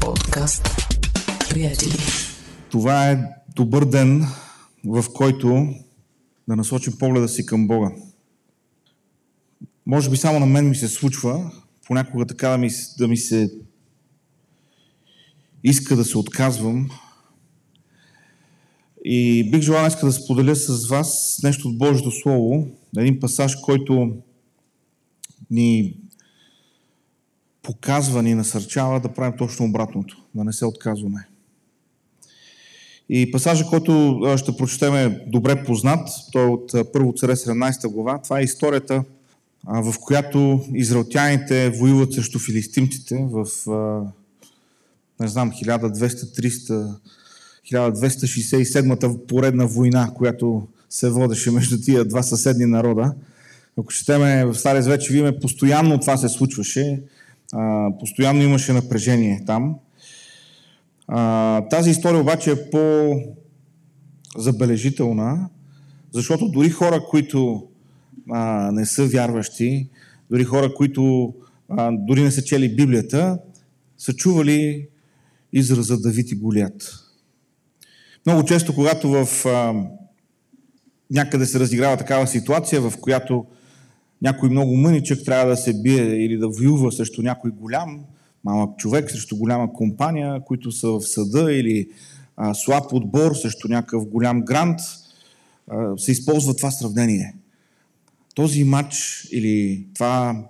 Подкаст. Приятели. Това е добър ден, в който да насочим погледа си към Бога. Може би само на мен ми се случва, понякога така да ми, да ми се иска да се отказвам. И бих желал днес да споделя с вас нещо от Божието Слово, един пасаж, който ни показва, ни насърчава да правим точно обратното, да не се отказваме. И пасажа, който ще прочетем е добре познат. Той е от Първо царе 17 глава. Това е историята, в която израелтяните воюват срещу филистимците в, не знам, 1200-300 1267-та поредна война, която се водеше между тия два съседни народа. Ако четеме в Стария че видим, постоянно това се случваше, постоянно имаше напрежение там. Тази история обаче е по-забележителна, защото дори хора, които не са вярващи, дори хора, които дори не са чели Библията, са чували израза Давид и Голят. Много често, когато в а, някъде се разиграва такава ситуация, в която някой много мъничък трябва да се бие или да воюва срещу някой голям, малък човек, срещу голяма компания, които са в съда или а, слаб отбор срещу някакъв голям грант, а, се използва това сравнение. Този матч или това,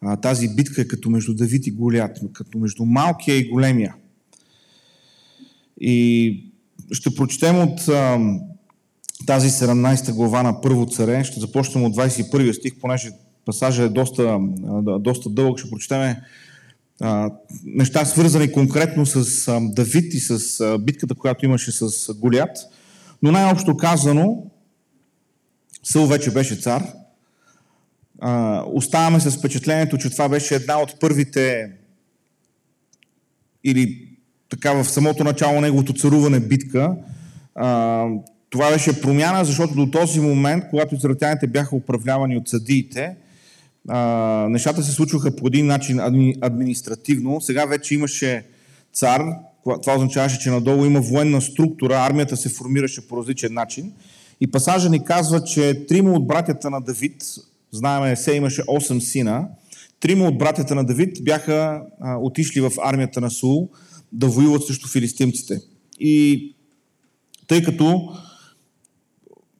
а, тази битка е като между Давид и Голят, като между малкия и големия. И ще прочетем от а, тази 17 глава на Първо царе. Ще започнем от 21 стих, понеже пасажа е доста, доста дълъг. Ще прочетем неща свързани конкретно с Давид и с битката, която имаше с Голят. Но най-общо казано, Съл вече беше цар. Оставаме с впечатлението, че това беше една от първите или така в самото начало на неговото царуване битка. Това беше промяна, защото до този момент, когато израелтяните бяха управлявани от съдиите, нещата се случваха по един начин адми, административно. Сега вече имаше цар, това означаваше, че надолу има военна структура, армията се формираше по различен начин. И пасажа ни казва, че трима от братята на Давид, знаеме, се имаше 8 сина, трима от братята на Давид бяха а, отишли в армията на Сул, да воюват срещу филистимците. И тъй като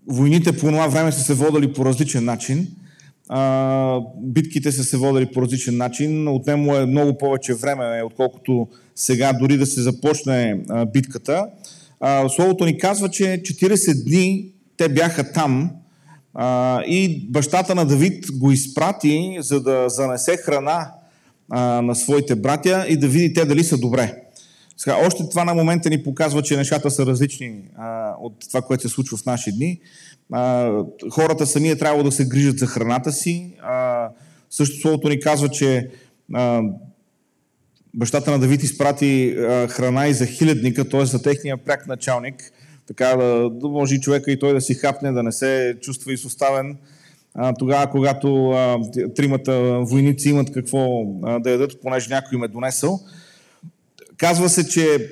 войните по това време са се водили по различен начин, а, битките са се водили по различен начин, отнемо е много повече време, отколкото сега дори да се започне а, битката. А, словото ни казва, че 40 дни те бяха там а, и бащата на Давид го изпрати, за да занесе храна а, на своите братя и да види те дали са добре. Сега, още това на момента ни показва, че нещата са различни а, от това, което се случва в наши дни. А, хората сами е трябвало да се грижат за храната си. А, също словото ни казва, че а, бащата на Давид изпрати а, храна и за хилядника, т.е. за техния пряк началник, така да, да може и човека и той да си хапне, да не се чувства изоставен. А, тогава, когато а, тримата войници имат какво а, да ядат, понеже някой им е донесъл. Казва се, че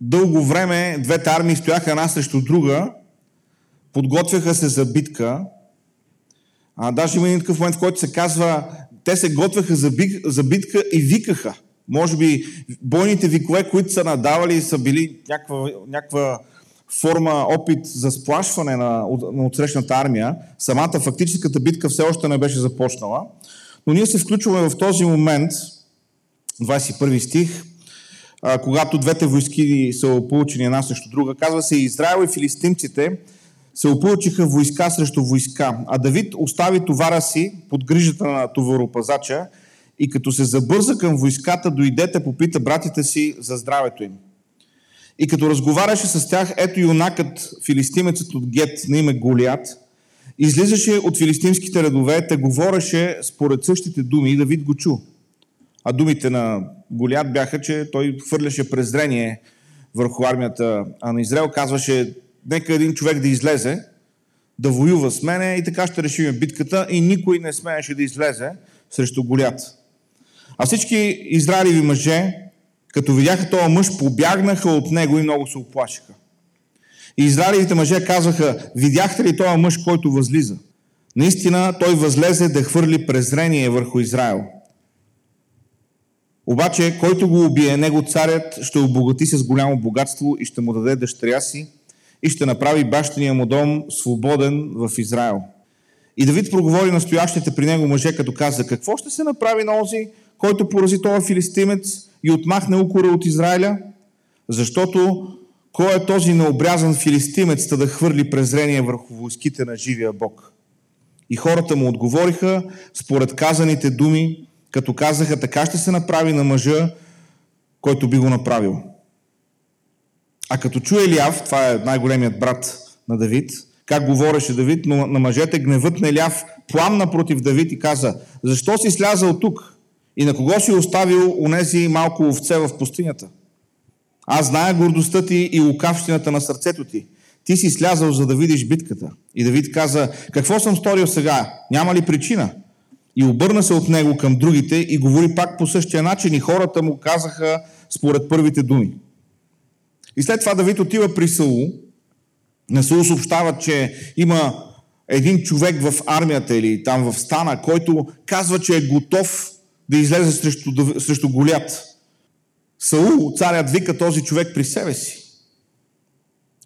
дълго време двете армии стояха една срещу друга, подготвяха се за битка. А, даже има един такъв момент, в който се казва, те се готвяха за, бик, за битка и викаха. Може би бойните викове, които са надавали, са били някаква, някаква форма, опит за сплашване на, на отсрещната армия. Самата фактическата битка все още не беше започнала. Но ние се включваме в този момент, 21 стих, когато двете войски са опълчени една срещу друга. Казва се Израел и филистимците се опълчиха войска срещу войска, а Давид остави товара си под грижата на товаропазача и като се забърза към войската, дойдете попита братите си за здравето им. И като разговаряше с тях, ето юнакът, филистимецът от Гет на име Голият, излизаше от филистимските редове, те говореше според същите думи и Давид го чу. А думите на Голят бяха, че той хвърляше презрение върху армията на Израел. Казваше, нека един човек да излезе, да воюва с мене и така ще решим битката и никой не смееше да излезе срещу Голят. А всички израилеви мъже Като видяха този мъж, побягнаха от него и много се оплашиха. И израелите мъже казваха, видяхте ли този мъж, който възлиза? Наистина той възлезе да хвърли презрение върху Израел. Обаче, който го убие, него царят ще обогати с голямо богатство и ще му даде дъщеря си и ще направи бащиния му дом свободен в Израел. И Давид проговори настоящите при него мъже, като каза, какво ще се направи на този, който порази този филистимец и отмахне укора от Израиля? Защото кой е този необрязан филистимец, да хвърли презрение върху войските на живия Бог? И хората му отговориха според казаните думи, като казаха, така ще се направи на мъжа, който би го направил. А като чуе Елиав, това е най-големият брат на Давид, как говореше Давид, но на мъжете гневът на Еляв пламна против Давид и каза, защо си слязал тук и на кого си оставил унези малко овце в пустинята? Аз зная гордостта ти и лукавщината на сърцето ти. Ти си слязал, за да видиш битката. И Давид каза, какво съм сторил сега? Няма ли причина? И обърна се от него към другите и говори пак по същия начин и хората му казаха според първите думи. И след това Давид отива при Саул. На Саул съобщава, че има един човек в армията или там в стана, който казва, че е готов да излезе срещу, срещу Голят. Саул, царят, вика този човек при себе си.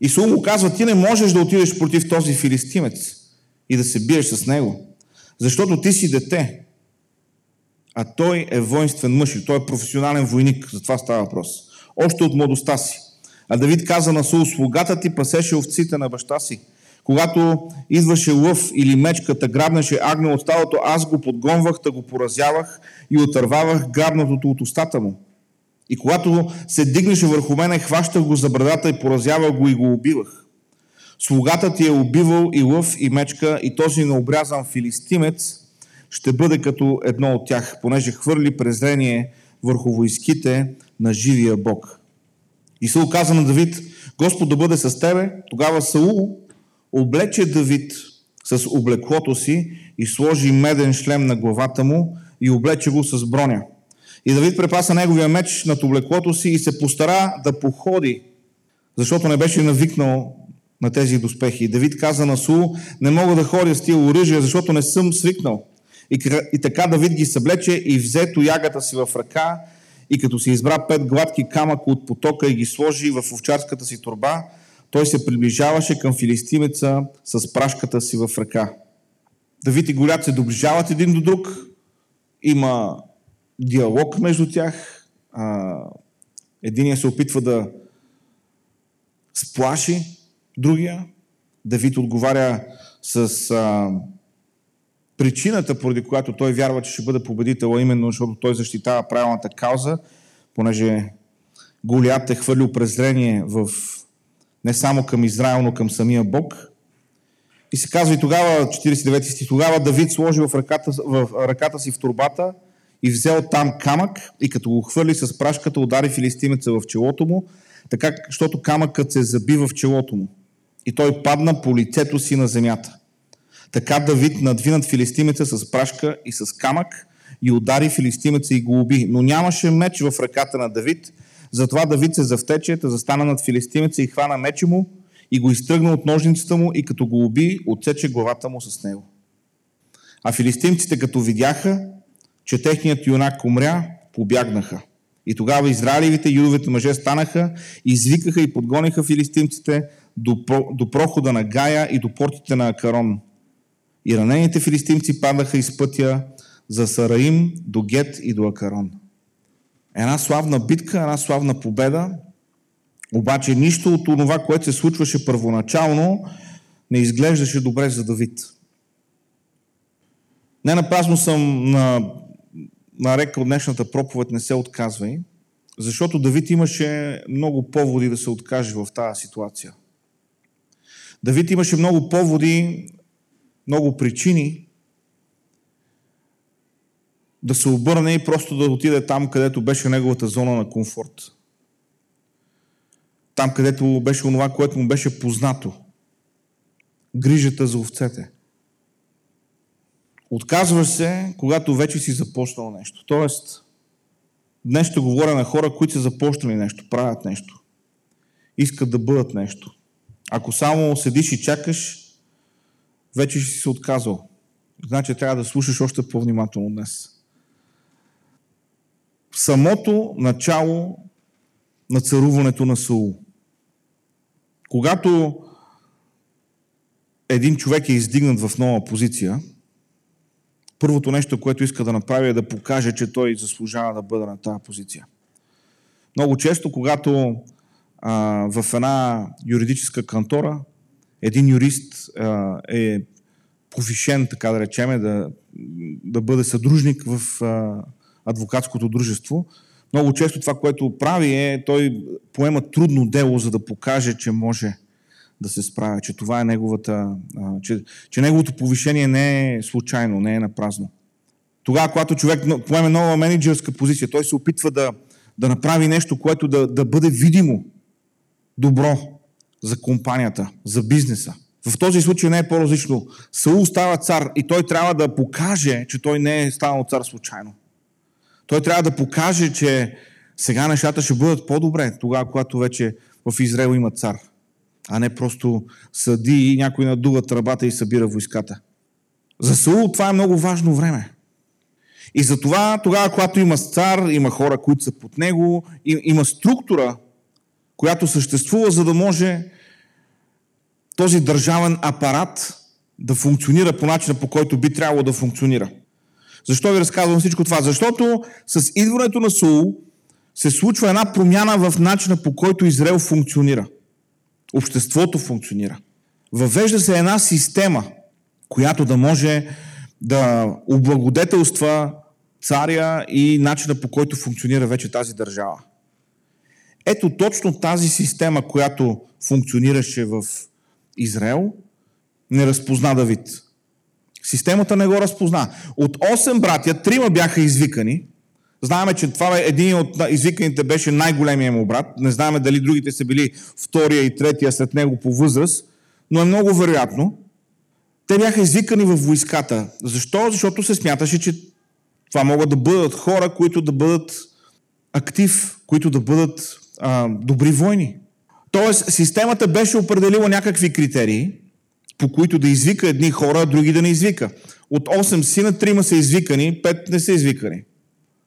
И Саул му казва, ти не можеш да отидеш против този филистимец и да се биеш с него, защото ти си дете, а той е воинствен мъж и той е професионален войник, за това става въпрос. Още от младостта си. А Давид каза на Сул, слугата ти пасеше овците на баща си. Когато идваше лъв или мечката, грабнеше агне от стадото, аз го подгонвах, да го поразявах и отървавах грабнатото от устата му. И когато се дигнеше върху мене, хващах го за брадата и поразявах го и го убивах. Слугата ти е убивал и лъв и мечка и този необрязан филистимец ще бъде като едно от тях, понеже хвърли презрение върху войските на живия Бог. И Саул каза на Давид, Господ да бъде с тебе. Тогава Саул облече Давид с облеклото си и сложи меден шлем на главата му и облече го с броня. И Давид препаса неговия меч над облеклото си и се постара да походи, защото не беше навикнал на тези доспехи. Давид каза на Сул, не мога да ходя с тия оръжия, защото не съм свикнал. И, и така Давид ги съблече и взе тоягата си в ръка и като си избра пет гладки камъка от потока и ги сложи в овчарската си турба, той се приближаваше към филистимеца с прашката си в ръка. Давид и Голят се доближават един до друг, има диалог между тях. Единия се опитва да сплаши другия. Давид отговаря с а, причината, поради която той вярва, че ще бъде победител, именно защото той защитава правилната кауза, понеже Голият е хвърлил презрение в, не само към Израел, но към самия Бог. И се казва и тогава, 49 стих, тогава Давид сложи в ръката, в ръката си в турбата и взел там камък и като го хвърли с прашката, удари филистимеца в челото му, така, защото камъкът се заби в челото му. И той падна по лицето си на земята. Така Давид надвинат филистимеца с прашка и с камък и удари филистимеца и го уби. Но нямаше меч в ръката на Давид, затова Давид се завтече, да застана над филистимеца и хвана меча му и го изтръгна от ножницата му и като го уби, отсече главата му с него. А филистимците като видяха, че техният юнак умря, побягнаха. И тогава израилевите юдовете мъже станаха, извикаха и подгониха филистимците до, до прохода на Гая и до портите на Акарон. И ранените филистимци падаха из пътя за Сараим до Гет и до Акарон. Една славна битка, една славна победа, обаче нищо от това, което се случваше първоначално, не изглеждаше добре за Давид. Не напразно съм на, нарекал днешната проповед Не се отказвай, защото Давид имаше много поводи да се откаже в тази ситуация. Давид имаше много поводи много причини да се обърне и просто да отиде там, където беше неговата зона на комфорт. Там, където беше онова, което му беше познато. Грижата за овцете. Отказваш се, когато вече си започнал нещо. Тоест, Днес ще говоря на хора, които са започнали нещо, правят нещо. Искат да бъдат нещо. Ако само седиш и чакаш, вече ще си се отказал. Значи трябва да слушаш още по-внимателно днес. Самото начало на царуването на Саул. Когато един човек е издигнат в нова позиция, първото нещо, което иска да направи е да покаже, че той заслужава да бъде на тази позиция. Много често, когато в една юридическа кантора един юрист е повишен, така да речеме, да, да бъде съдружник в адвокатското дружество, много често това, което прави е, той поема трудно дело, за да покаже, че може да се справя, че това е неговата, че, че неговото повишение не е случайно, не е на празно. Тогава, когато човек поеме нова менеджерска позиция, той се опитва да, да направи нещо, което да, да бъде видимо добро за компанията, за бизнеса. В този случай не е по-различно. Саул става цар и той трябва да покаже, че той не е станал цар случайно. Той трябва да покаже, че сега нещата ще бъдат по-добре, тогава, когато вече в Израел има цар, а не просто съди и някой надува тръбата и събира войската. За Саул това е много важно време. И затова тогава, когато има цар, има хора, които са под него, има структура, която съществува, за да може този държавен апарат да функционира по начина, по който би трябвало да функционира. Защо ви разказвам всичко това? Защото с идването на Саул се случва една промяна в начина по който Израел функционира. Обществото функционира. Въвежда се една система, която да може да облагодетелства царя и начина по който функционира вече тази държава. Ето точно тази система, която функционираше в Израел, не разпозна Давид. Системата не го разпозна. От 8 братя, трима бяха извикани. Знаеме, че това е един от извиканите беше най-големия му брат. Не знаеме дали другите са били втория и третия след него по възраст, но е много вероятно. Те бяха извикани в войската. Защо? Защото се смяташе, че това могат да бъдат хора, които да бъдат актив, които да бъдат а, добри войни. Тоест, системата беше определила някакви критерии, по които да извика едни хора, а други да не извика. От 8 сина, 3 са извикани, 5 не са извикани.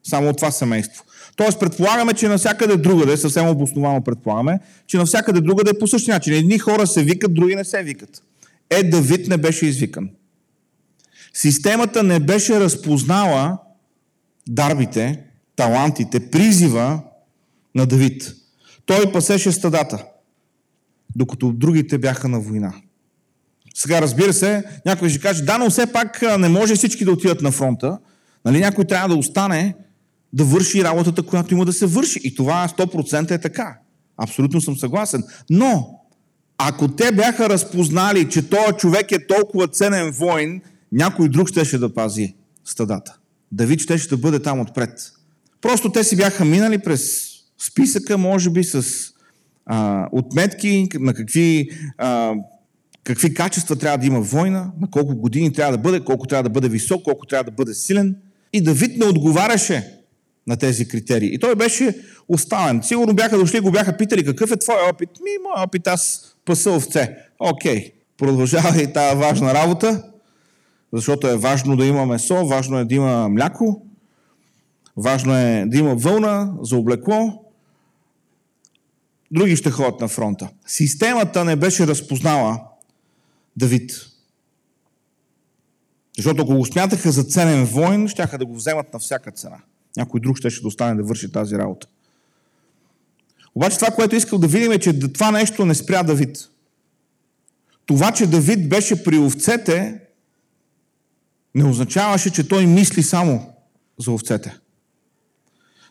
Само от това семейство. Тоест, предполагаме, че навсякъде другаде, съвсем обосновано предполагаме, че навсякъде другаде е по същия начин. Едни хора се викат, други не се викат. Е, Давид не беше извикан. Системата не беше разпознала дарбите, талантите, призива на Давид. Той пасеше стадата, докато другите бяха на война. Сега, разбира се, някой ще каже, да, но все пак не може всички да отидат на фронта. Нали, някой трябва да остане да върши работата, която има да се върши. И това 100% е така. Абсолютно съм съгласен. Но, ако те бяха разпознали, че този човек е толкова ценен воин, някой друг щеше да пази стадата. Давид щеше да бъде там отпред. Просто те си бяха минали през списъка, може би, с а, отметки на какви а, какви качества трябва да има война, на колко години трябва да бъде, колко трябва да бъде висок, колко трябва да бъде силен. И Давид не отговаряше на тези критерии. И той беше оставен. Сигурно бяха дошли и го бяха питали какъв е твой опит. Ми, мой опит, аз паса овце. Окей, продължава и тази важна работа, защото е важно да има месо, важно е да има мляко, важно е да има вълна за облекло. Други ще ходят на фронта. Системата не беше разпознала Давид. Защото ако го смятаха за ценен воин, щяха да го вземат на всяка цена. Някой друг ще, ще достане да върши тази работа. Обаче това, което искал да видим е, че това нещо не спря Давид. Това, че Давид беше при овцете, не означаваше, че той мисли само за овцете.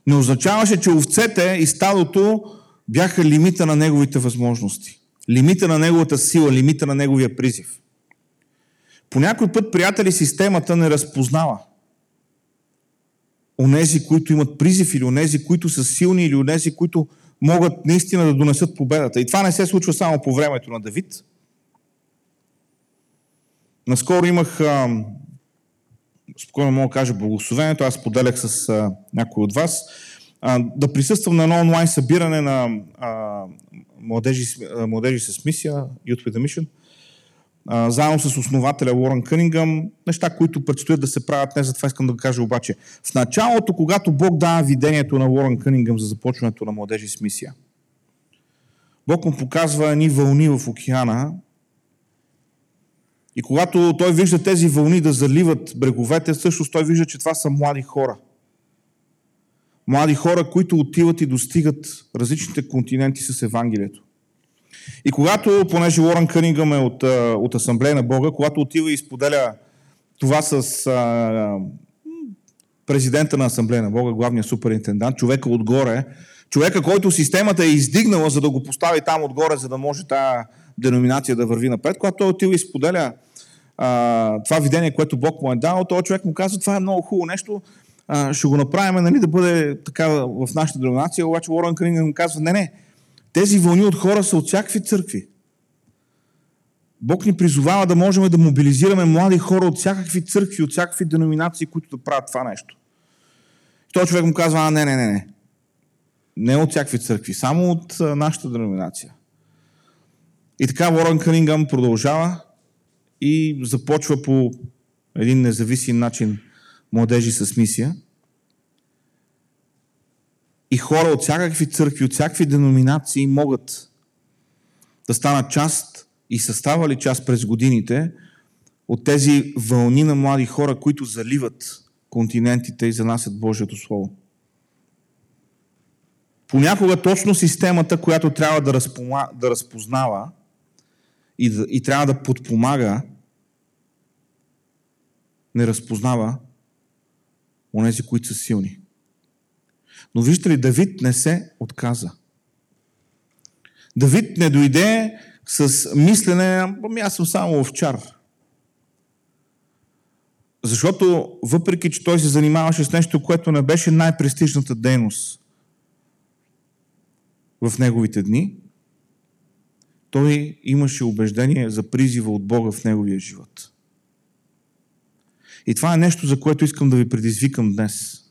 Не означаваше, че овцете и стадото бяха лимита на неговите възможности лимита на неговата сила, лимита на неговия призив. По някой път, приятели, системата не разпознава онези, които имат призив или онези, които са силни или онези, които могат наистина да донесат победата. И това не се случва само по времето на Давид. Наскоро имах, спокойно мога да кажа, благословението, аз поделях с а, някой от вас. Да присъствам на едно онлайн събиране на а, младежи, а, младежи с мисия, Youth with a Mission, а, заедно с основателя Уорън Кънингъм, неща, които предстоят да се правят. Не за това искам да кажа обаче. В началото, когато Бог дава видението на Уорън Кънингъм за започването на младежи с мисия, Бог му показва едни вълни в океана, и когато той вижда тези вълни да заливат бреговете, също той вижда, че това са млади хора. Млади хора, които отиват и достигат различните континенти с Евангелието. И когато, понеже Лорен Кънингъм е от, от Асамблея на Бога, когато отива и споделя това с а, президента на Асамблея на Бога, главния суперинтендант, човека отгоре, човека, който системата е издигнала, за да го постави там отгоре, за да може тази деноминация да върви напред, когато той отива и споделя а, това видение, което Бог му е дал, този човек му казва, това е много хубаво нещо, а, ще го направим нали, да бъде така в нашата деноминация, обаче Уорън Кънингъм му казва, не, не, тези вълни от хора са от всякакви църкви. Бог ни призовава да можем да мобилизираме млади хора от всякакви църкви, от всякакви деноминации, които да правят това нещо. И този човек му казва, а не, не, не, не. Не от всякакви църкви, само от нашата деноминация. И така Уорън Кънингъм продължава и започва по един независим начин младежи с мисия. И хора от всякакви църкви, от всякакви деноминации могат да станат част и са ставали част през годините от тези вълни на млади хора, които заливат континентите и занасят Божието Слово. Понякога точно системата, която трябва да, разпома, да разпознава и, да, и трябва да подпомага, не разпознава онези, които са силни. Но виждате ли, Давид не се отказа. Давид не дойде с мислене, ами аз съм само овчар. Защото, въпреки, че той се занимаваше с нещо, което не беше най-престижната дейност в неговите дни, той имаше убеждение за призива от Бога в неговия живот. И това е нещо, за което искам да ви предизвикам днес.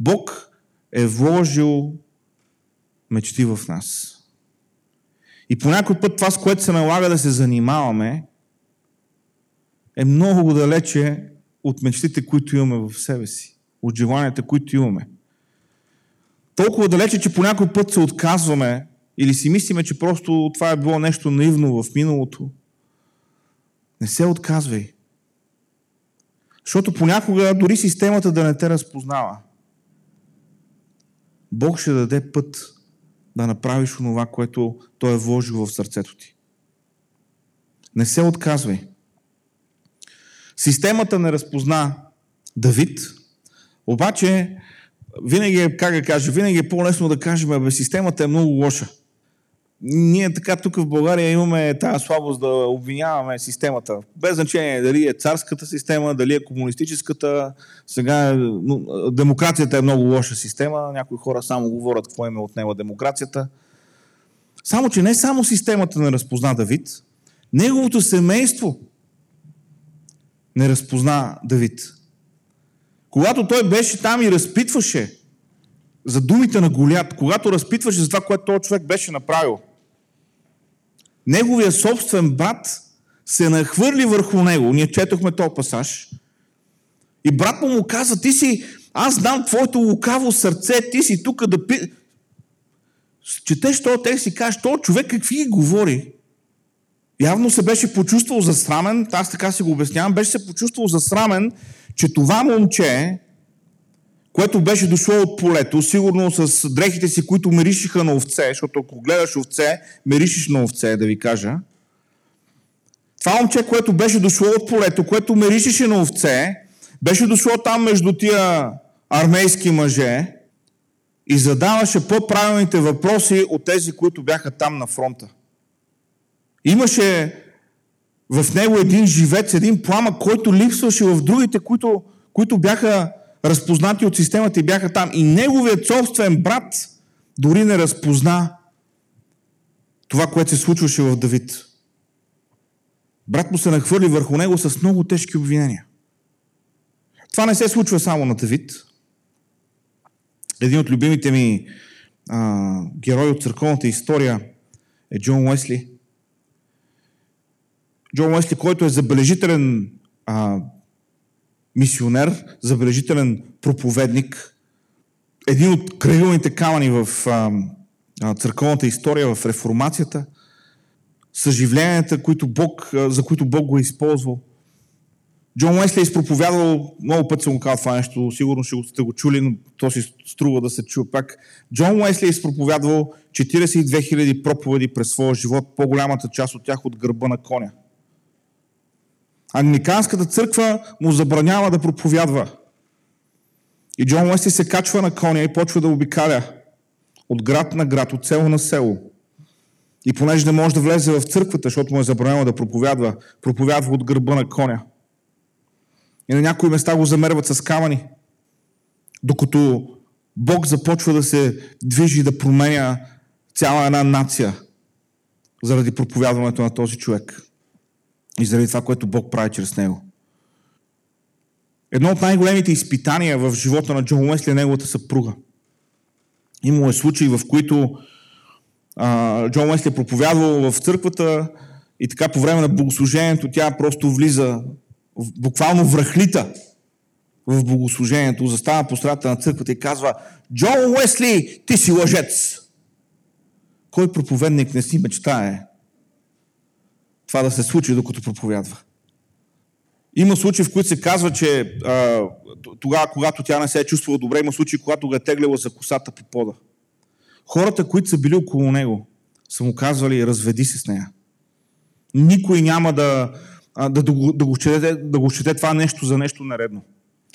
Бог е вложил мечти в нас. И по някой път това, с което се налага да се занимаваме, е много далече от мечтите, които имаме в себе си, от желанията, които имаме. Толкова далече, че по някой път се отказваме или си мислиме, че просто това е било нещо наивно в миналото. Не се отказвай. Защото понякога дори системата да не те разпознава. Бог ще даде път да направиш онова, което Той е вложил в сърцето ти. Не се отказвай. Системата не разпозна Давид, обаче винаги е, как да кажа, винаги е по-лесно да кажем, бе, системата е много лоша ние така тук в България имаме тази слабост да обвиняваме системата. Без значение дали е царската система, дали е комунистическата. Сега е, демокрацията е много лоша система. Някои хора само говорят какво им е отнема демокрацията. Само, че не само системата не разпозна Давид, неговото семейство не разпозна Давид. Когато той беше там и разпитваше за думите на Голят, когато разпитваше за това, което този човек беше направил – неговия собствен брат се нахвърли върху него. Ние четохме този пасаж. И брат му му каза, ти си, аз знам твоето лукаво сърце, ти си тук да пи... Четеш този текст и кажеш, този човек какви ги говори? Явно се беше почувствал засрамен, аз така си го обяснявам, беше се почувствал засрамен, че това момче, което беше дошло от полето, сигурно с дрехите си, които миришиха на овце, защото ако гледаш овце, миришиш на овце, да ви кажа. Това момче, което беше дошло от полето, което миришеше на овце, беше дошло там между тия армейски мъже и задаваше по-правилните въпроси от тези, които бяха там на фронта. Имаше в него един живец, един пламък, който липсваше в другите, които, които бяха разпознати от системата и бяха там. И неговият собствен брат дори не разпозна това, което се случваше в Давид. Брат му се нахвърли върху него с много тежки обвинения. Това не се случва само на Давид. Един от любимите ми а, герои от църковната история е Джон Уесли. Джон Уесли, който е забележителен а, мисионер, забележителен проповедник, един от крайилните камъни в а, църковната история, в реформацията, съживленията, които Бог, за които Бог го е използвал. Джон Уесли е изпроповядвал, много пъти съм го казал това нещо, сигурно ще сте го чули, но то си струва да се чуе пак. Джон Уесли е изпроповядвал 42 000 проповеди през своя живот, по-голямата част от тях от гърба на коня. Англиканската църква му забранява да проповядва. И Джон Уесли се качва на коня и почва да обикаля от град на град, от село на село. И понеже не може да влезе в църквата, защото му е забранено да проповядва, проповядва от гърба на коня. И на някои места го замерват с камъни, докато Бог започва да се движи да променя цяла една нация заради проповядването на този човек и заради това, което Бог прави чрез него. Едно от най-големите изпитания в живота на Джон Уесли е неговата съпруга. Имало е случаи, в които а, Джон Уесли е проповядвал в църквата и така по време на богослужението тя просто влиза буквално връхлита в богослужението, застава по страта на църквата и казва Джон Уесли, ти си лъжец! Кой проповедник не си мечтае това да се случи, докато проповядва? Има случаи, в които се казва, че а, тогава, когато тя не се е чувствала добре, има случаи, когато го е тегляла за косата по пода. Хората, които са били около него, са му казвали, разведи се с нея. Никой няма да, да, да, да, го счете, да го счете това нещо за нещо наредно.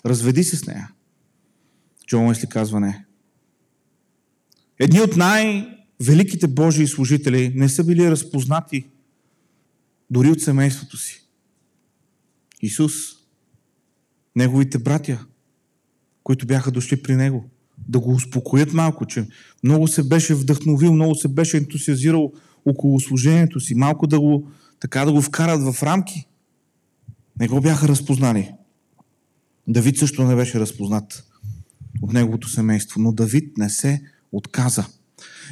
Разведи се с нея. Джон Уесли казва не. Едни от най-великите Божии служители не са били разпознати дори от семейството си. Исус, неговите братя, които бяха дошли при него, да го успокоят малко, че много се беше вдъхновил, много се беше ентусиазирал около служението си, малко да го, така да го вкарат в рамки. Не го бяха разпознали. Давид също не беше разпознат от неговото семейство, но Давид не се отказа.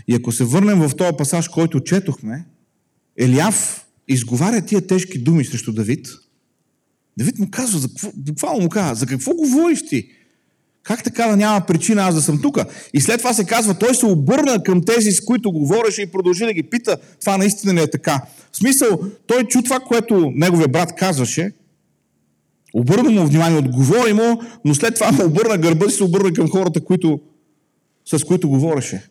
И ако се върнем в този пасаж, който четохме, Елиав изговаря тия тежки думи срещу Давид. Давид му казва, за какво, буквално му казва, за какво говориш ти? Как така да няма причина аз да съм тук? И след това се казва, той се обърна към тези, с които говореше и продължи да ги пита, това наистина ли е така. В смисъл, той чу това, което неговия брат казваше, обърна му внимание, отговори му, но след това му обърна гърба и се обърна към хората, които, с които говореше.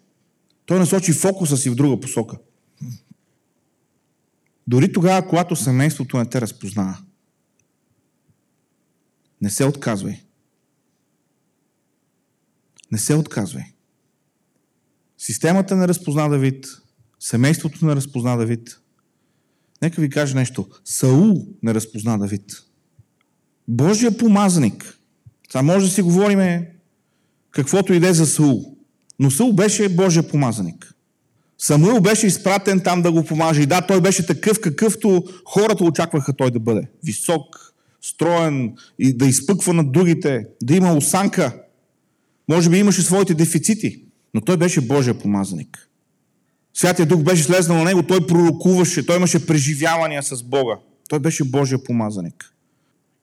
Той насочи фокуса си в друга посока. Дори тогава, когато семейството не те разпознава. Не се отказвай. Не се отказвай. Системата не разпозна Давид, семейството не разпозна Давид. Нека ви кажа нещо. Саул не разпозна Давид. Божия помазаник. Сега може да си говорим каквото иде за Саул. Но Саул беше Божия помазаник. Самуил беше изпратен там да го помаже. И да, той беше такъв, какъвто хората очакваха той да бъде. Висок, строен и да изпъква на другите, да има осанка. Може би имаше своите дефицити, но той беше Божия помазаник. Святия Дух беше слезнал на него, той пророкуваше, той имаше преживявания с Бога. Той беше Божия помазаник.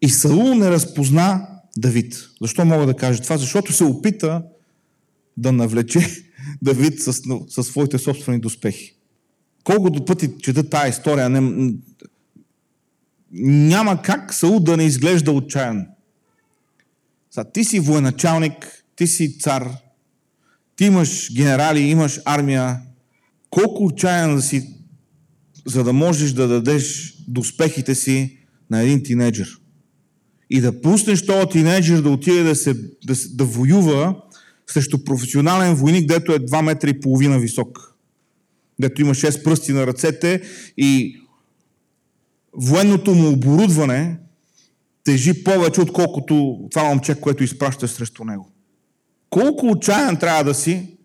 И Саул не разпозна Давид. Защо мога да кажа това? Защото се опита да навлече Давид с, с своите собствени доспехи. Колкото пъти чета тази история, не, няма как Саул да не изглежда отчаян. Са, ти си военачалник, ти си цар, ти имаш генерали, имаш армия. Колко отчаян да си, за да можеш да дадеш доспехите си на един тинейджър и да пуснеш този тинейджър да отиде да, се, да, да воюва срещу професионален войник, дето е 2 метра и половина висок. Дето има 6 пръсти на ръцете и военното му оборудване тежи повече, отколкото това момче, което изпраща срещу него. Колко отчаян трябва да си,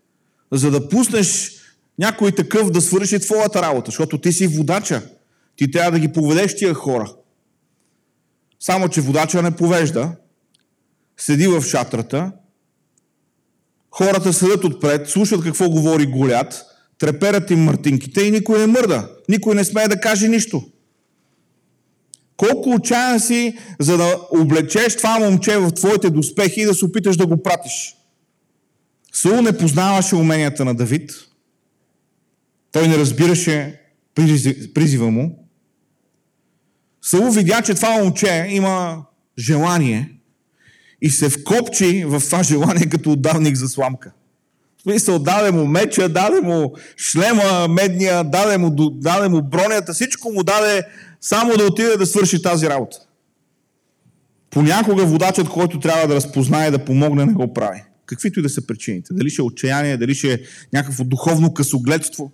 за да пуснеш някой такъв да свърши твоята работа, защото ти си водача. Ти трябва да ги поведеш тия хора. Само, че водача не повежда, седи в шатрата Хората седят отпред, слушат какво говори Голят, треперят им мъртинките и никой не мърда. Никой не смее да каже нищо. Колко отчаян си, за да облечеш това момче в твоите доспехи и да се опиташ да го пратиш. Саул не познаваше уменията на Давид. Той не разбираше призива му. Саул видя, че това момче има желание и се вкопчи в това желание като отдавник за сламка. Смисъл, даде му меча, даде му шлема медния, даде му, даде му бронята, всичко му даде само да отиде да свърши тази работа. Понякога водачът, който трябва да разпознае да помогне, не го прави. Каквито и да са причините. Дали ще е отчаяние, дали ще е някакво духовно късогледство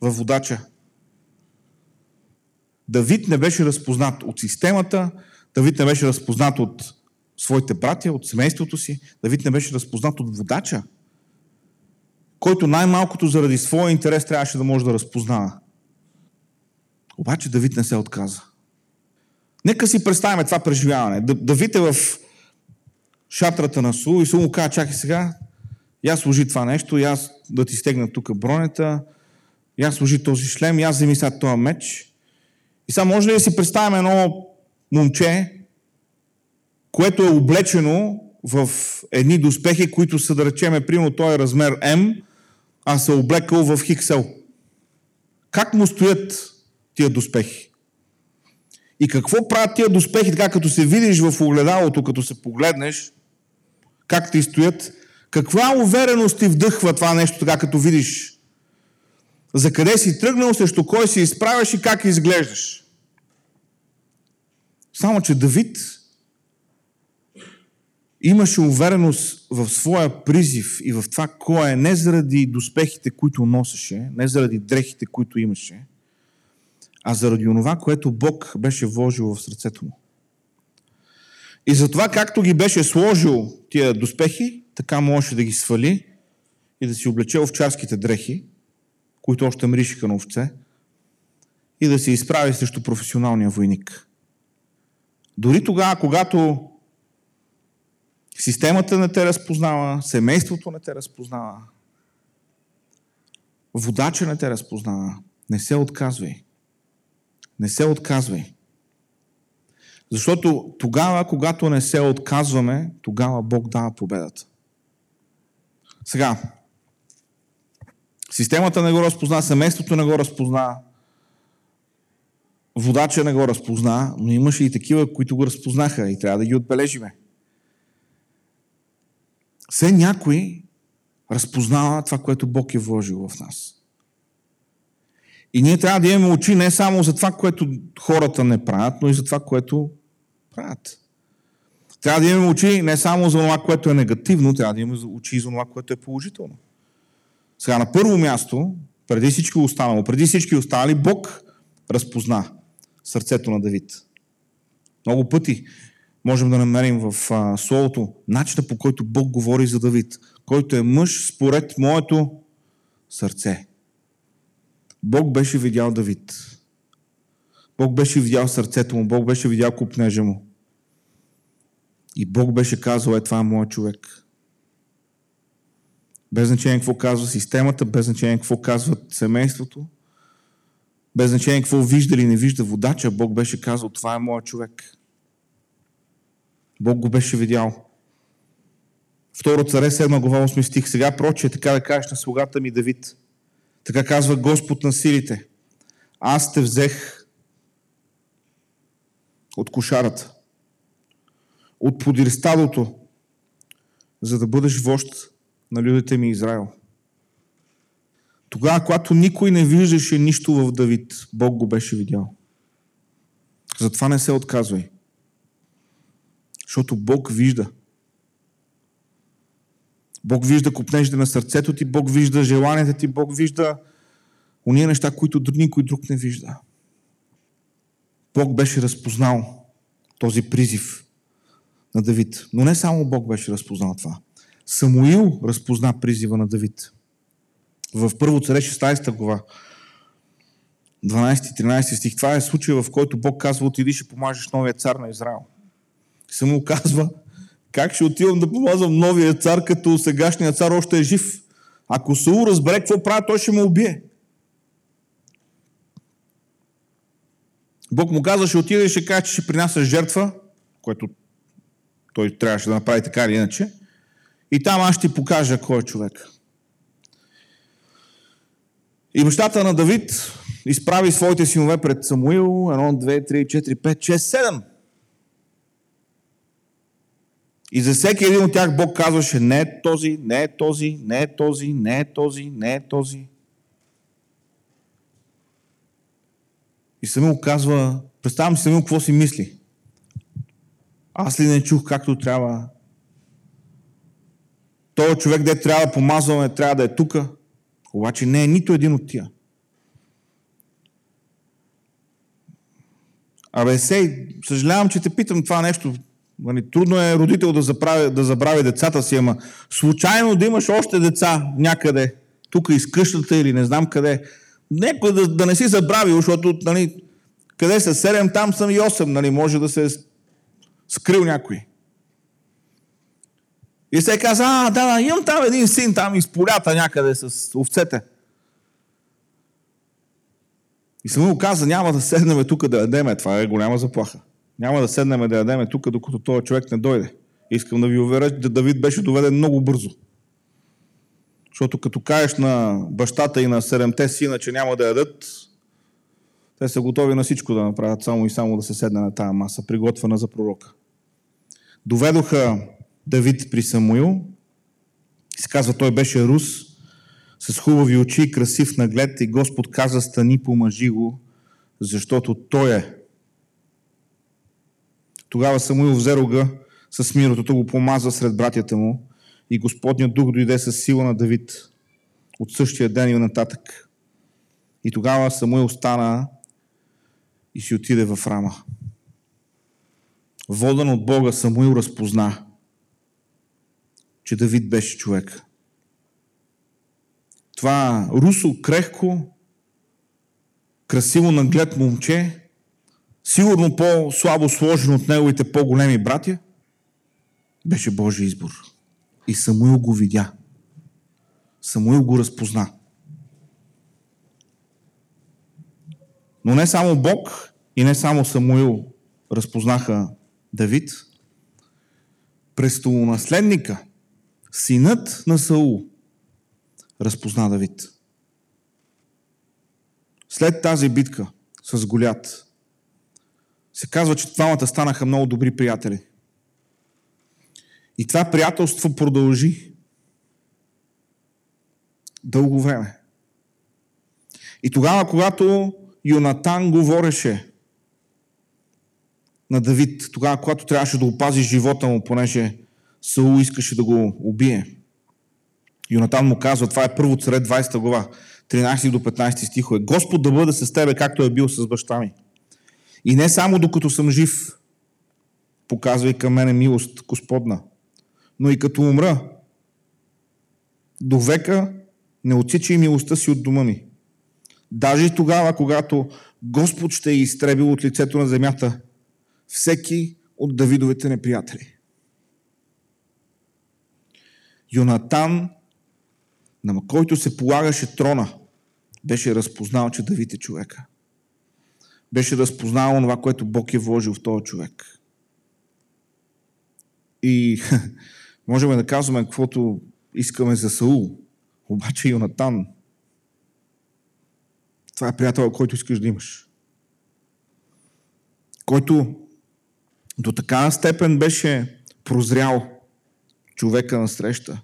във водача. Давид не беше разпознат от системата, Давид не беше разпознат от своите братя, от семейството си. Давид не беше разпознат от водача, който най-малкото заради своя интерес трябваше да може да разпознава. Обаче Давид не се отказа. Нека си представим това преживяване. Давид е в шатрата на Су и Су му каза, чакай сега, я служи това нещо, я да ти стегна тук бронята, я служи този шлем, я вземи сега този меч. И сега може ли да си представим едно момче, което е облечено в едни доспехи, които са, да речеме, примерно той е размер М, а се облекал в хиксел. Как му стоят тия доспехи? И какво правят тия доспехи, така като се видиш в огледалото, като се погледнеш, как ти стоят, каква увереност ти вдъхва това нещо, така като видиш за къде си тръгнал, срещу кой си изправяш и как изглеждаш. Само, че Давид имаше увереност в своя призив и в това кой е, не заради доспехите, които носеше, не заради дрехите, които имаше, а заради онова, което Бог беше вложил в сърцето му. И затова, както ги беше сложил тия доспехи, така можеше да ги свали и да си облече овчарските дрехи, които още мришиха на овце, и да се изправи срещу професионалния войник. Дори тогава, когато системата не те разпознава, семейството не те разпознава, водача не те разпознава, не се отказвай. Не се отказвай. Защото тогава, когато не се отказваме, тогава Бог дава победата. Сега, системата не го разпозна, семейството не го разпозна, водача не го разпозна, но имаше и такива, които го разпознаха и трябва да ги отбележиме. Все някой разпознава това, което Бог е вложил в нас. И ние трябва да имаме очи не само за това, което хората не правят, но и за това, което правят. Трябва да имаме очи не само за това, което е негативно, трябва да имаме очи за това, което е положително. Сега на първо място, преди всички останало, преди всички останали, Бог разпозна сърцето на Давид. Много пъти можем да намерим в а, Словото начина по който Бог говори за Давид, който е мъж според моето сърце. Бог беше видял Давид. Бог беше видял сърцето му, Бог беше видял купнежа му. И Бог беше казал, е това е моят човек. Без значение какво казва системата, без значение какво казва семейството, без значение какво вижда или не вижда водача, Бог беше казал, това е моят човек. Бог го беше видял. Второ царе, 7 глава 8 стих. Сега проче, така да кажеш на слугата ми Давид. Така казва Господ на силите. Аз те взех от кошарата, от подир стадото, за да бъдеш вожд на людите ми Израел. Тогава, когато никой не виждаше нищо в Давид, Бог го беше видял. Затова не се отказвай. Защото Бог вижда. Бог вижда купнежите на сърцето ти, Бог вижда желанията ти, Бог вижда уния неща, които никой друг не вижда. Бог беше разпознал този призив на Давид. Но не само Бог беше разпознал това. Самуил разпозна призива на Давид. В първо царе 16 глава, 12-13 стих, това е случай, в който Бог казва, отиди ще помажеш новия цар на Израел. Самуил казва, Как ще отивам да помазвам новия цар, като сегашният цар още е жив? Ако Саул разбере какво прави, той ще ме убие. Бог му каза, ще отиде и ще каже, че ще принася жертва, което той трябваше да направи така или иначе. И там аз ще ти покажа кой е човек. И бащата на Давид изправи своите синове пред Самуил. 1, 2, 3, 4, 5, 6, 7. И за всеки един от тях Бог казваше, не е този, не е този, не е този, не е този, не е този. И Самил казва, представям си Самил какво си мисли. Аз ли не чух както трябва? Той човек, де трябва да помазваме, трябва да е тука. Обаче не е нито един от тия. Абе, сей, съжалявам, че те питам това нещо. Нали, трудно е родител да, заправи, да забрави децата си, ама случайно да имаш още деца някъде, тук из къщата или не знам къде, някой да, да не си забрави, защото нали, къде са 7, там съм и 8, нали, може да се е скрил някой. И се каза, а, да, да, имам там един син, там из полята някъде с овцете. И съм му каза, няма да седнем тук да ядеме, това е голяма заплаха. Няма да седнем да ядеме тук, докато този човек не дойде. Искам да ви уверя, че Давид беше доведен много бързо. Защото като кажеш на бащата и на седемте сина, че няма да ядат, те са готови на всичко да направят, само и само да се седне на тази маса, приготвена за пророка. Доведоха Давид при Самуил. И се казва, той беше рус, с хубави очи, красив наглед и Господ каза, стани, помажи го, защото той е. Тогава Самуил взе рога с мирото, го помаза сред братята му и Господният дух дойде с сила на Давид от същия ден и нататък. И тогава Самуил стана и си отиде в Рама. Воден от Бога Самуил разпозна, че Давид беше човек. Това русо, крехко, красиво наглед момче, сигурно по-слабо сложен от неговите по-големи братя, беше Божий избор. И Самуил го видя. Самуил го разпозна. Но не само Бог и не само Самуил разпознаха Давид, престолонаследника, синът на Саул, разпозна Давид. След тази битка с Голят, се казва, че двамата станаха много добри приятели. И това приятелство продължи дълго време. И тогава, когато Йонатан говореше на Давид, тогава, когато трябваше да опази живота му, понеже Саул искаше да го убие. Йонатан му казва, това е първо царе 20 глава, 13 до 15 стихове. Господ да бъде с тебе, както е бил с баща ми. И не само докато съм жив, показвай към мене милост Господна, но и като умра, до века не отсичай милостта си от дома ми. Даже тогава, когато Господ ще е изтребил от лицето на земята всеки от Давидовите неприятели. Йонатан, на който се полагаше трона, беше разпознал, че Давид е човека. Беше разпознал това, което Бог е вложил в този човек. И можем да казваме каквото искаме за Саул. Обаче Йонатан, това е приятел, който искаш да имаш. Който до такава степен беше прозрял човека на среща,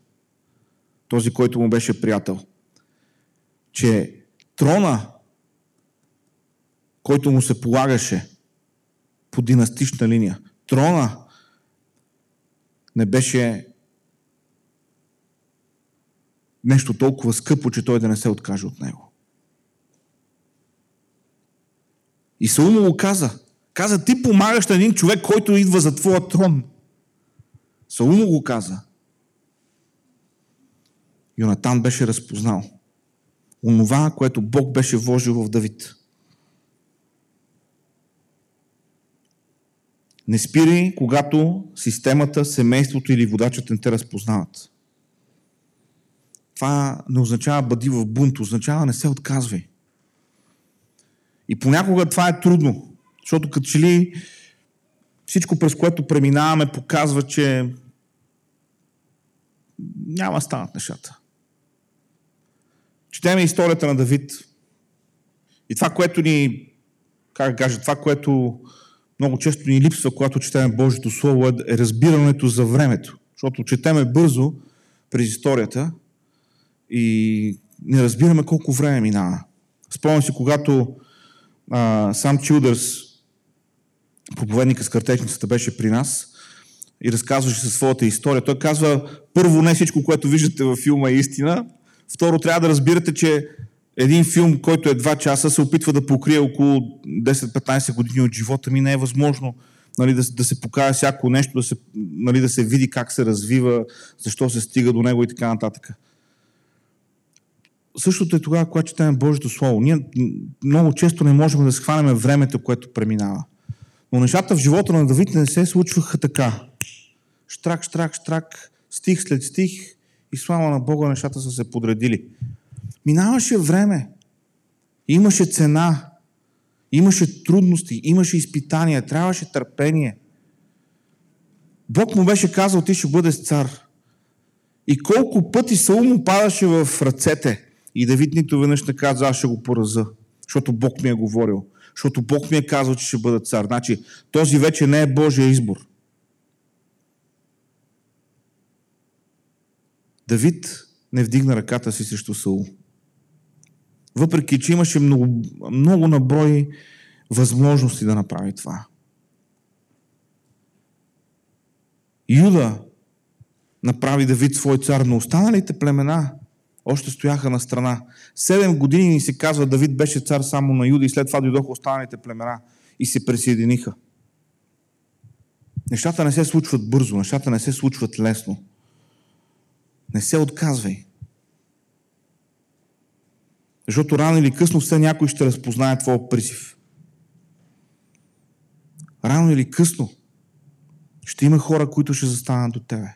този, който му беше приятел, че трона, който му се полагаше по династична линия, трона не беше нещо толкова скъпо, че той да не се откаже от него. И Саул му каза. Каза, ти помагаш на един човек, който идва за твоя трон. Саул му го каза. Йонатан беше разпознал онова, което Бог беше вложил в Давид. Не спирай, когато системата, семейството или водачът не те разпознават. Това не означава бъди в бунт, означава не се отказвай. И понякога това е трудно, защото като че ли всичко през което преминаваме показва, че няма станат нещата. Четеме историята на Давид. И това, което ни, как кажа, това, което много често ни липсва, когато четеме Божието Слово, е разбирането за времето. Защото четеме бързо през историята и не разбираме колко време минава. Спомням си, когато а, сам Чилдърс, проповедника с картечницата, беше при нас и разказваше със своята история. Той казва, първо, не всичко, което виждате във филма е истина. Второ, трябва да разбирате, че един филм, който е 2 часа, се опитва да покрие около 10-15 години от живота ми. Не е възможно нали, да, да се покаже всяко нещо, да се, нали, да се види как се развива, защо се стига до него и така нататък. Същото е тогава, когато четем Божието Слово. Ние много често не можем да схванем времето, което преминава. Но нещата в живота на Давид не се случваха така. Штрак, штрак, штрак, стих след стих и слава на Бога нещата са се подредили. Минаваше време. Имаше цена. Имаше трудности. Имаше изпитания. Трябваше търпение. Бог му беше казал, ти ще бъдеш цар. И колко пъти Саул падаше в ръцете. И Давид нито веднъж не каза, аз ще го пораза. Защото Бог ми е говорил. Защото Бог ми е казал, че ще бъда цар. Значи, този вече не е Божия избор. Давид не вдигна ръката си срещу Саул. Въпреки, че имаше много, много наброй възможности да направи това. Юда направи Давид свой цар, но останалите племена още стояха на страна. Седем години ни се казва, Давид беше цар само на Юда и след това дойдоха останалите племена и се присъединиха. Нещата не се случват бързо, нещата не се случват лесно. Не се отказвай. Защото рано или късно все някой ще разпознае твоя призив. Рано или късно ще има хора, които ще застанат до тебе.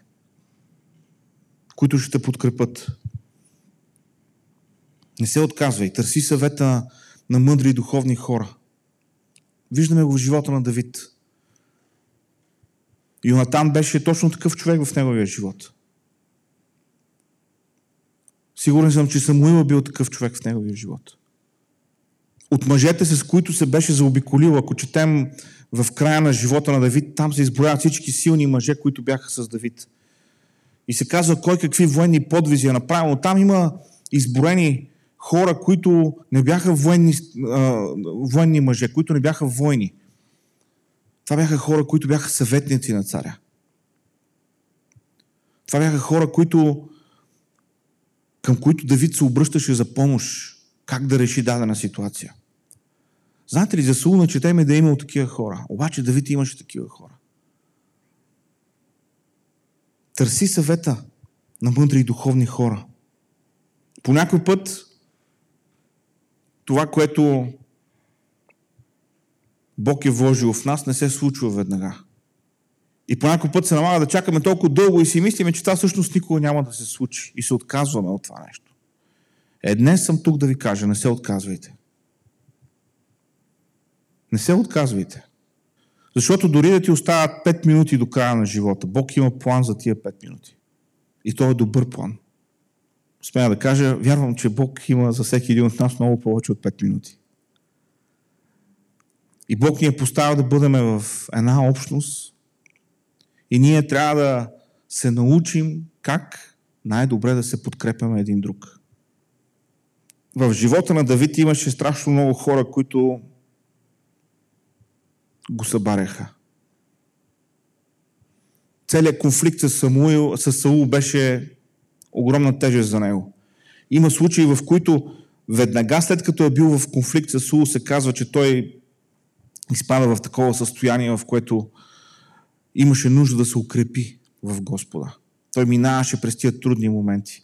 Които ще те подкрепят. Не се отказвай. Търси съвета на мъдри и духовни хора. Виждаме го в живота на Давид. Йонатан беше точно такъв човек в неговия живот. Сигурен съм, че Самуил е бил такъв човек в неговия живот. От мъжете, с които се беше заобиколил, ако четем в края на живота на Давид, там се изброяват всички силни мъже, които бяха с Давид. И се казва кой какви военни подвизи е направил. Там има изброени хора, които не бяха военни, а, военни мъже, които не бяха войни. Това бяха хора, които бяха съветници на царя. Това бяха хора, които към които Давид се обръщаше за помощ, как да реши дадена ситуация. Знаете ли, за Сул начетеме да е имал такива хора. Обаче Давид имаше такива хора. Търси съвета на мъдри и духовни хора. По някой път това, което Бог е вложил в нас, не се случва веднага. И по някой път се налага да чакаме толкова дълго и си мислиме, че това всъщност никога няма да се случи. И се отказваме от това нещо. Е, днес съм тук да ви кажа, не се отказвайте. Не се отказвайте. Защото дори да ти остават 5 минути до края на живота, Бог има план за тия 5 минути. И то е добър план. Смея да кажа, вярвам, че Бог има за всеки един от нас много повече от 5 минути. И Бог ни е поставил да бъдем в една общност, и ние трябва да се научим как най-добре да се подкрепяме един друг. В живота на Давид имаше страшно много хора, които го събаряха. Целият конфликт с, Самуил, с Саул беше огромна тежест за него. Има случаи, в които веднага след като е бил в конфликт с Саул, се казва, че той изпада в такова състояние, в което имаше нужда да се укрепи в Господа. Той минаваше през тия трудни моменти.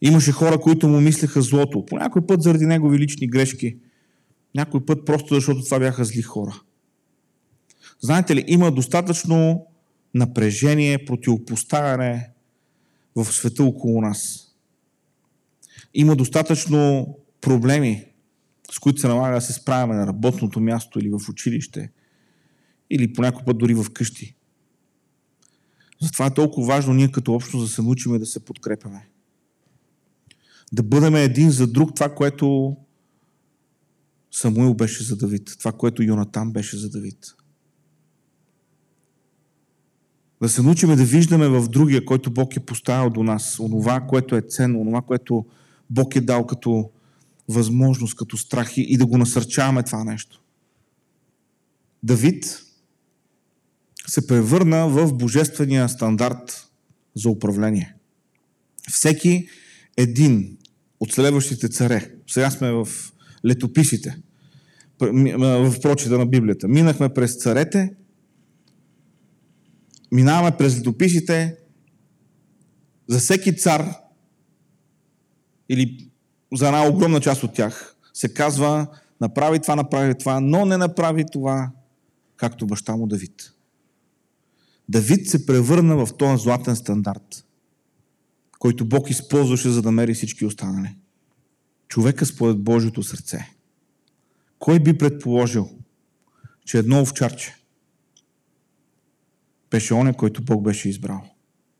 Имаше хора, които му мислеха злото. По някой път заради негови лични грешки. Някой път просто защото това бяха зли хора. Знаете ли, има достатъчно напрежение, противопоставяне в света около нас. Има достатъчно проблеми, с които се налага да се справяме на работното място или в училище, или по път дори в къщи. Затова е толкова важно ние като общност да се научим да се подкрепяме. Да бъдем един за друг това, което Самуил беше за Давид, това, което Йонатан беше за Давид. Да се научим да виждаме в другия, който Бог е поставил до нас, онова, което е ценно, онова, което Бог е дал като възможност, като страх и да го насърчаваме това нещо. Давид се превърна в божествения стандарт за управление. Всеки един от следващите царе, сега сме в летописите, в прочита на Библията, минахме през царете, минаваме през летописите, за всеки цар или за една огромна част от тях се казва направи това, направи това, но не направи това, както баща му Давид. Давид се превърна в този златен стандарт, който Бог използваше за да мери всички останали. Човека според Божието сърце. Кой би предположил, че едно овчарче беше оня, който Бог беше избрал.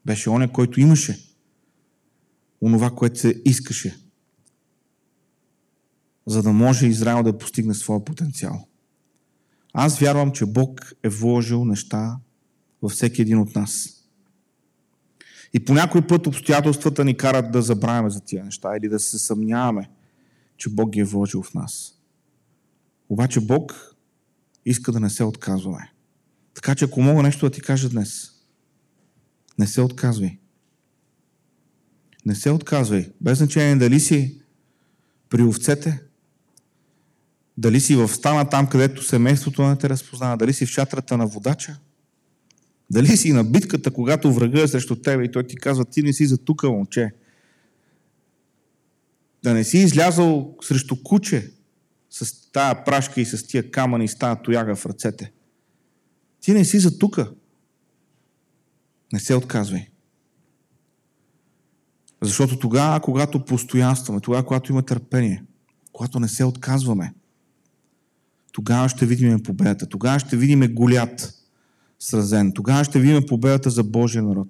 Беше оня, който имаше онова, което се искаше, за да може Израел да постигне своя потенциал. Аз вярвам, че Бог е вложил неща във всеки един от нас. И по някой път обстоятелствата ни карат да забравяме за тия неща или да се съмняваме, че Бог ги е вложил в нас. Обаче Бог иска да не се отказваме. Така че ако мога нещо да ти кажа днес, не се отказвай. Не се отказвай. Без значение дали си при овцете, дали си в стана там, където семейството не те разпознава, дали си в шатрата на водача, дали си на битката, когато врага е срещу тебе и той ти казва, ти не си за тука, момче. Да не си излязал срещу куче с тая прашка и с тия камъни и с тая тояга в ръцете. Ти не си за тука. Не се отказвай. Защото тогава, когато постоянстваме, тогава, когато има търпение, когато не се отказваме, тогава ще видим победата. Тогава ще видим голят сразен. Тогава ще видим победата за Божия народ.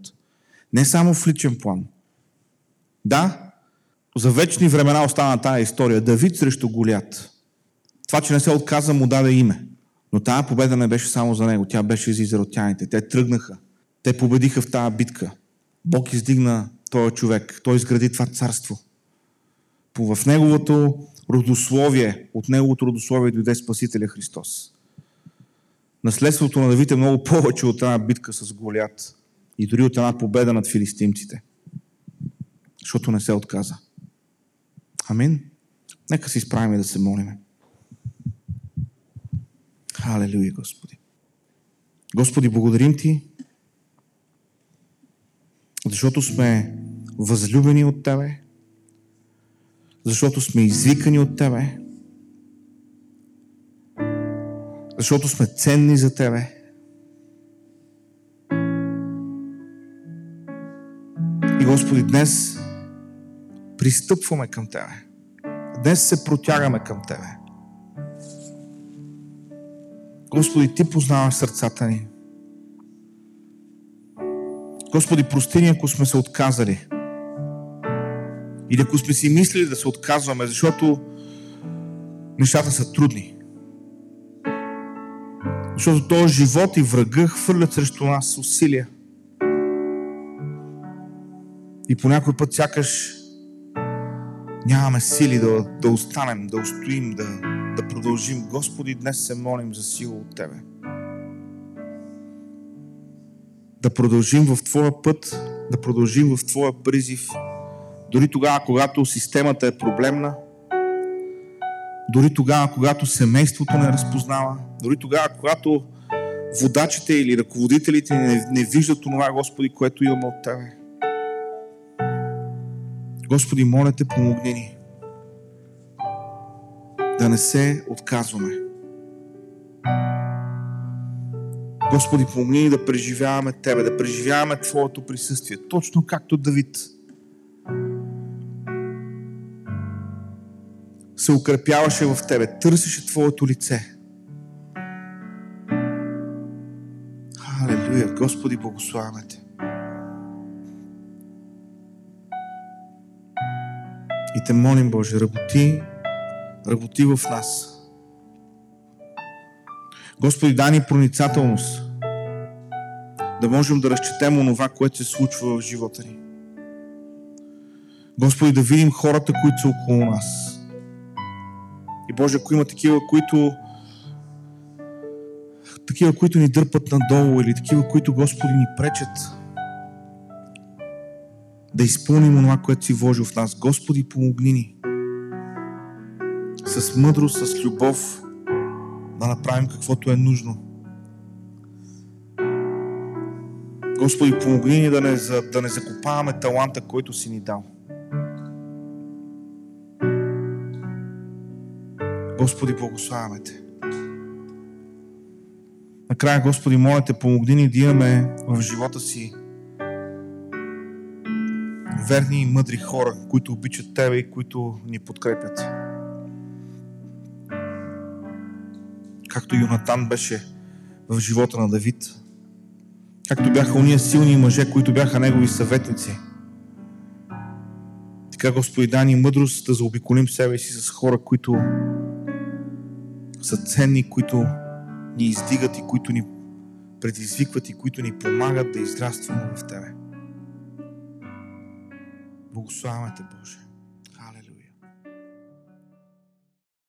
Не само в личен план. Да, за вечни времена остана тази история. Давид срещу голят. Това, че не се отказа, му даде име. Но тази победа не беше само за него. Тя беше за израелтяните. Те тръгнаха. Те победиха в тази битка. Бог издигна този човек. Той изгради това царство. В неговото родословие, от неговото родословие дойде Спасителя Христос. Наследството на Давид е много повече от една битка с Голят и дори от една победа над филистимците. Защото не се отказа. Амин. Нека се изправим и да се молиме. Халелуя, Господи. Господи, благодарим Ти, защото сме възлюбени от Тебе, защото сме извикани от Тебе, защото сме ценни за Тебе. И Господи, днес пристъпваме към Тебе. Днес се протягаме към Тебе. Господи, Ти познаваш сърцата ни. Господи, прости ни, ако сме се отказали. Или ако сме си мислили да се отказваме, защото нещата са трудни. Защото този живот и врага хвърлят срещу нас усилия. И по някой път сякаш нямаме сили да, да останем, да устоим, да, да продължим. Господи, днес се молим за сила от Тебе. Да продължим в Твоя път, да продължим в Твоя призив, дори тогава, когато системата е проблемна, дори тогава, когато семейството не разпознава, дори тогава, когато водачите или ръководителите не, не виждат това, Господи, което имаме от Тебе. Господи, моля Те, помогни ни да не се отказваме. Господи, помогни ни да преживяваме Тебе, да преживяваме Твоето присъствие, точно както Давид. Се укрепяваше в Тебе, търсеше Твоето лице. Халелуя! Господи, благославяме Те. И Те молим, Боже, работи, работи в нас. Господи, дай ни проницателност, да можем да разчетем онова, което се случва в живота ни. Господи, да видим хората, които са около нас. Боже, ако има такива, които такива, които ни дърпат надолу или такива, които Господи ни пречат да изпълним това, което си вложил в нас. Господи, помогни ни с мъдрост, с любов да направим каквото е нужно. Господи, помогни ни да не, да не закопаваме таланта, който си ни дал. Господи, благославяме Те. Накрая, Господи, моля Те, помогни ни да имаме в живота си верни и мъдри хора, които обичат Тебе и които ни подкрепят. Както Йонатан беше в живота на Давид. Както бяха уния силни мъже, които бяха негови съветници. Така, Господи, дай ни мъдрост да заобиколим себе си с хора, които са ценни, които ни издигат и които ни предизвикват и които ни помагат да израстваме в Тебе. Благославяме Те, Боже.